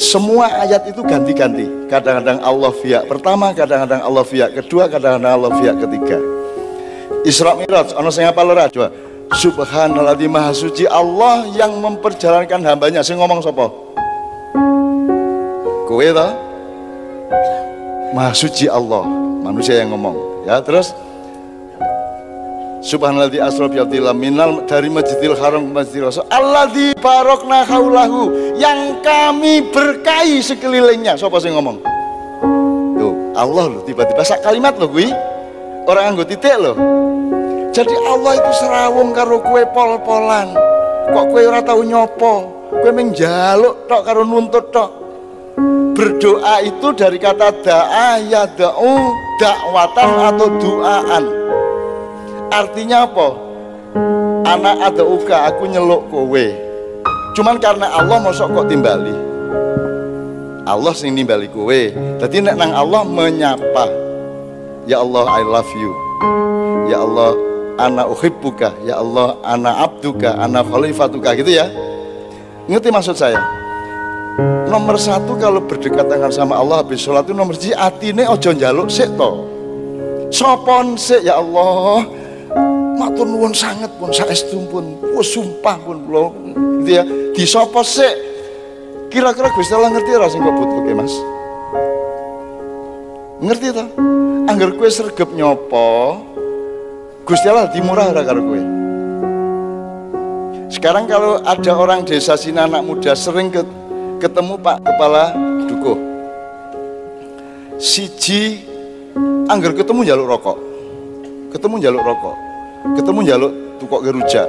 semua ayat itu ganti-ganti. Kadang-kadang Allah via pertama kadang-kadang Allah via kedua kadang-kadang Allah via ketiga. Isra Mi'raj ono sing apa lera coba. Subhanallah di maha suci Allah yang memperjalankan hambanya. Saya ngomong sapa? Kowe toh maha suci Allah manusia yang ngomong. Ya terus Subhanallah di asrof minal dari Masjidil Haram ke Masjidil Allah di barokna haulahu yang kami berkahi sekelilingnya. Siapa sih ngomong? Tuh Allah loh tiba-tiba sak kalimat loh gue orang anggo titik loh. Jadi Allah itu serawung karo kue pol-polan. Kok kue ora tahu nyopo? Kue menjaluk tok karo nuntut tok. Berdoa itu dari kata da'a ya da'u dakwatan atau duaan artinya apa? Anak ada uka aku nyeluk kowe. Cuman karena Allah mosok kok timbali? Allah sing nimbali kowe. Jadi nek nang Allah menyapa ya Allah I love you. Ya Allah anak uhibbuka. Ya Allah anak abduka. Anak khalifatuka. Gitu ya. Ngerti maksud saya? Nomor satu kalau berdekatan sama Allah habis sholat itu nomor satu atine ojo njaluk sik to. Sopon sik ya Allah matur nuwun sangat pun saestu pun wis sumpah pun kula gitu ya. Disapa sik? Kira-kira Gusti Allah ngerti ora sing kok butuhke Mas? Ngerti ta? Anggar kowe sregep nyopo Gusti Allah dimurah ora karo kowe? Sekarang kalau ada orang desa sini anak muda sering ke, ketemu Pak Kepala Dukuh. Siji anggar ketemu jaluk rokok. Ketemu jaluk rokok ketemu jaluk tukok geruja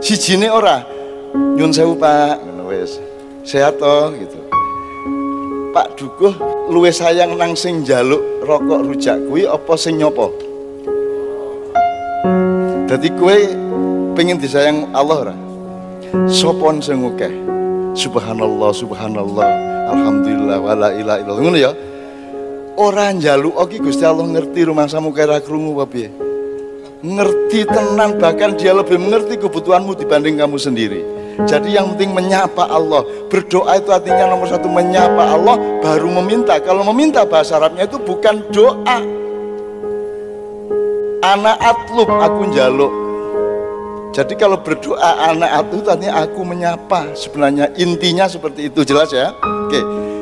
si jine ora nyun sewu pak. Sehat toh gitu. Pak Dukuh luwe sayang nang sing jaluk rokok rujak. Kuwi apa sing nyopo? Dadi kue pengen disayang Allah ora? Sopon sing subhanallah subhanallah. Alhamdulillah wala ilaha illallah. Ngono ya? Ora njaluk oke Gusti Allah ngerti rumah samu kira krungu apa piye ngerti tenan bahkan dia lebih mengerti kebutuhanmu dibanding kamu sendiri. Jadi yang penting menyapa Allah. Berdoa itu artinya nomor satu menyapa Allah baru meminta. Kalau meminta bahasa Arabnya itu bukan doa. Anak atlub aku njaluk. Jadi kalau berdoa anak atlub artinya aku menyapa. Sebenarnya intinya seperti itu jelas ya? Oke